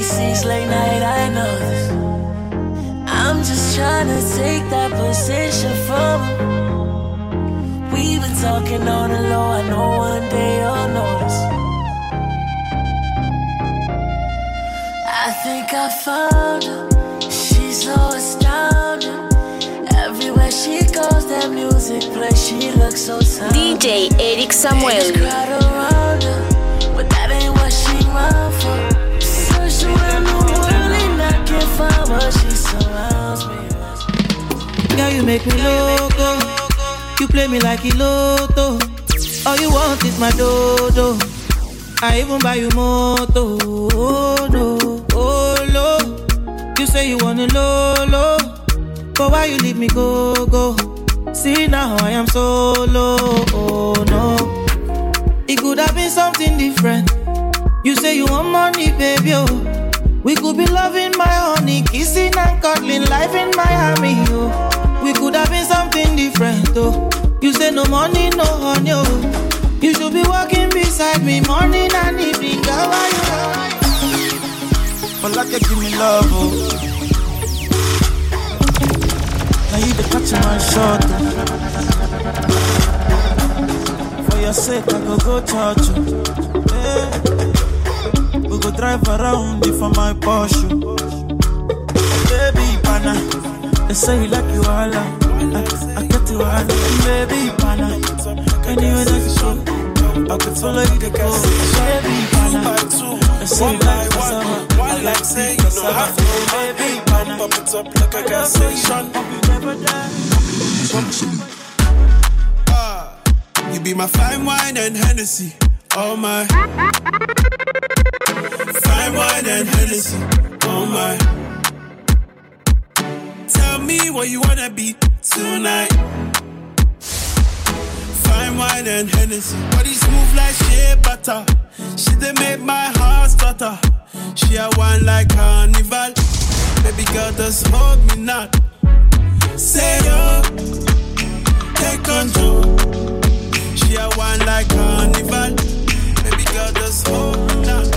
someone that she sees late night, I know this. I'm just trying to take that position from. We've been talking on the low, I know one day you'll notice. I think I found her. She's so astounding. Everywhere she goes, that music plays. She looks so sound. DJ Eric Samuel. You make me loco. You play me like a lotto. All you want is my dodo. I even buy you moto. Oh no, oh no. You say you wanna lolo, but why you leave me go go? See now I am solo. Oh no, it could have been something different. You say you want money, baby. Oh. We could be loving my honey, kissing and cuddling, life in Miami. Oh. Different. Oh. You say no money, no honey. Oh. You should be walking beside me morning and evening. Girl, why you But like give me love, oh. Now you the catch my shot. oh. For your sake, I go go charge you. Oh. Yeah. We go drive around for my Porsche. Oh. Baby, pana. They say you like you all. I, I get you all. Baby, pana. That you go. I could follow you to go. Baby, pana. They say like cassava. I like say to baby, pana. Pop it up like a gas station. Ah, You be my fine wine and Hennessy. Oh my. Fine wine and Hennessy. Oh my. Tell me what you wanna be tonight. Fine wine and Hennessy. Body smooth like shea butter. She they make my heart stutter. She a wine like carnival. Baby girl, just hold me not. Say yo, take control. She a wine like carnival. Baby girl, just hold me not.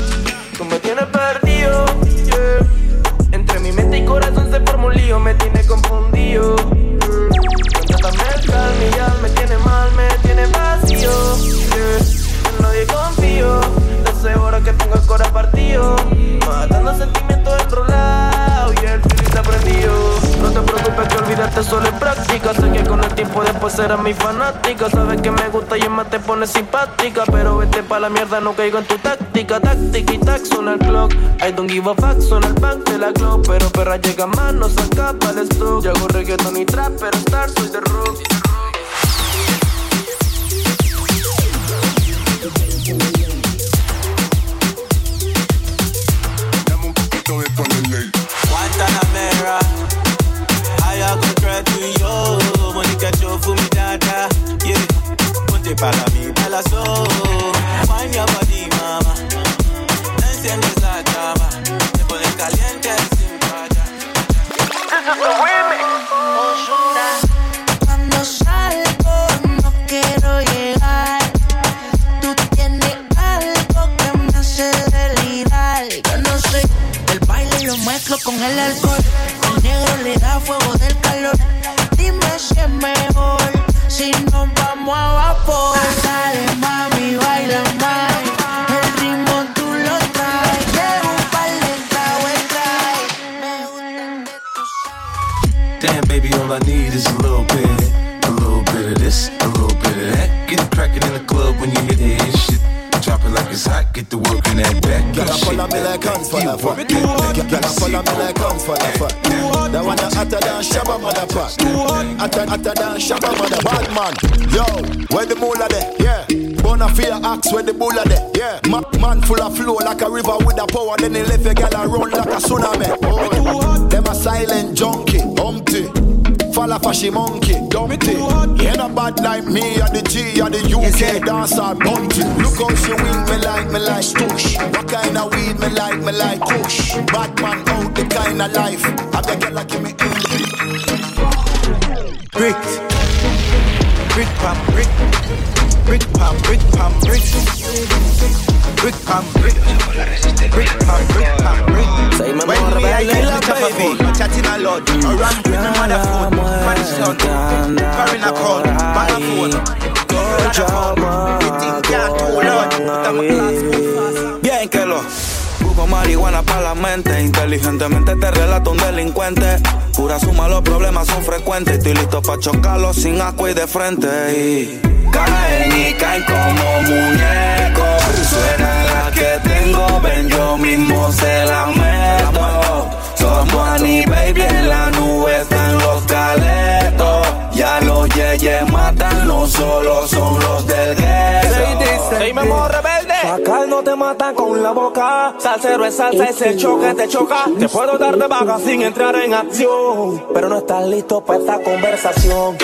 Tú me tienes perdido, yeah. Entre mi mente y corazón se forma un lío, me tiene confundido. Mezcla mi alma me tiene mal, me tiene vacío. yeah. En nadie confío, deseo ahora que tengo el corazón partido. Matando sentimientos enrolados y el feeling está prendido. No te preocupes que olvidaste solo en Sé que con el tiempo después serás mi fanática. Sabes que me gusta y en más te pone simpática. Pero vete pa' la mierda, no caigo en tu táctica. Táctica y tac, suena el clock. I don't give a fuck, suena el bank de la club. Pero perra llega más, no se acaba el stock. Yo hago reggaeton y trap, pero star soy de rock. Para mí, baila so. Find your body, mama. Enciende esa llama. Te pone caliente sin fallar. Cuando salgo no quiero llegar. Tú tienes algo que me hace delirar. Yo no sé, el baile lo mezclo con el alcohol. Follow me like hands for the fuck. Girl, I follow me like hands for the fuck. That one that hotter than Shabba motherfuck. Hotter, hotter than Shabba mother bad man. Yo, where the moolah there? Yeah. Bona fear axe where the bulla there. Yeah. Ma- man full of flow like a river with a power. Then he left a girl and run like a tsunami. Oh, them a silent junkie, umpty. Falla fashy monkey, dumpty. Ain't a bad like me or the G or the UK dancer bunty. Look how she wing me like me like stush. What kind of weed me like me like kush. Bad man out the kind of life. Have the girl like give me Brick. brick pam brick, brick pam brick pam brick, brick pam brick, brick pam brick pam brick. When we are kill a baby, chatting a lot, around with my mother phone, man. Carrying a call, a phone, go job, you think you're too loud, Bien que lo Busco marihuana para la mente. Inteligentemente te relato un delincuente. Pura suma, los problemas son frecuentes. Estoy listo para chocarlos sin asco y de frente. Y caen y caen como muñecos. Suena la que tengo, ven, yo mismo se la meto. Somos Annie Baby en la nube están los caletos. Ya los yeyes matan, no solo son los del gueto. Memo rebelde. Acá no te matan con la boca. Salsero es salsa, ese choque te choca. Te puedo dar de baja sin entrar en acción. Pero no estás listo para esta conversación.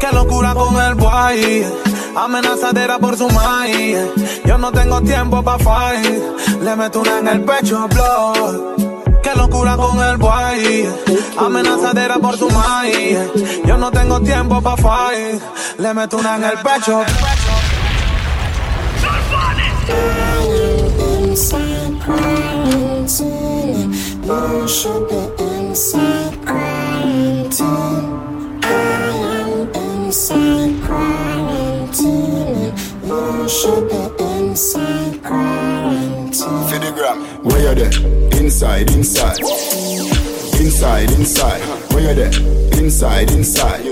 Qué locura con el boy. Amenazadera por su maíz. Yo no tengo tiempo pa' fight. Le meto una en el pecho, blood. Qué locura con el boy. Amenazadera por su maíz. Yo no tengo tiempo pa' fight. Le meto una en el pecho. Should be quarantine. Where you there? Inside, inside. Inside, inside. Where you there? Inside, inside.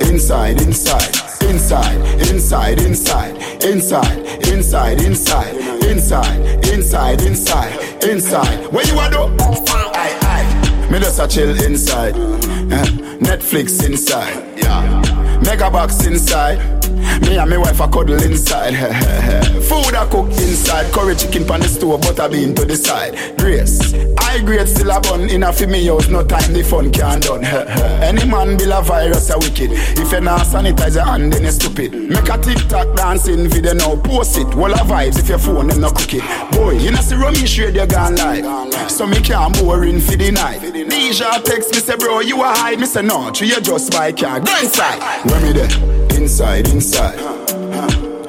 Inside, inside. Inside, inside, inside. Inside, inside, inside. Inside, inside, inside. Inside. Where you are though? Aye, aye. Me just a chill inside. Eh, Netflix inside. Yeah. Mega box inside. Me and my wife a cuddle inside. Food I cook inside. Curry chicken pan the stove, butter bean to the side. Grace. I grade still a bun in a fi me house. No time the fun can't done. Any man build a virus a wicked. If you not sanitize your hand, then you stupid. Make a TikTok dancing video now. Post it. Wall of vibes if your phone them no cook. Boy, you know see rummy shade you gone live. So me can't boring for the night. Deja text me say bro you a hide. Me say no, you just buy car. Go inside. Where me there? Inside, inside.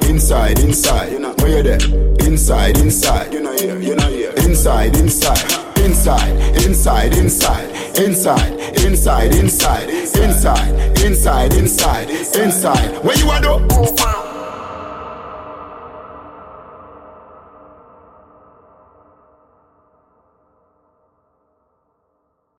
Inside, inside. Where you there? Inside, inside. You know here, you know here. Inside, inside. Inside, inside, inside. Inside, inside, inside. Inside, inside, inside. Inside. Where you are though?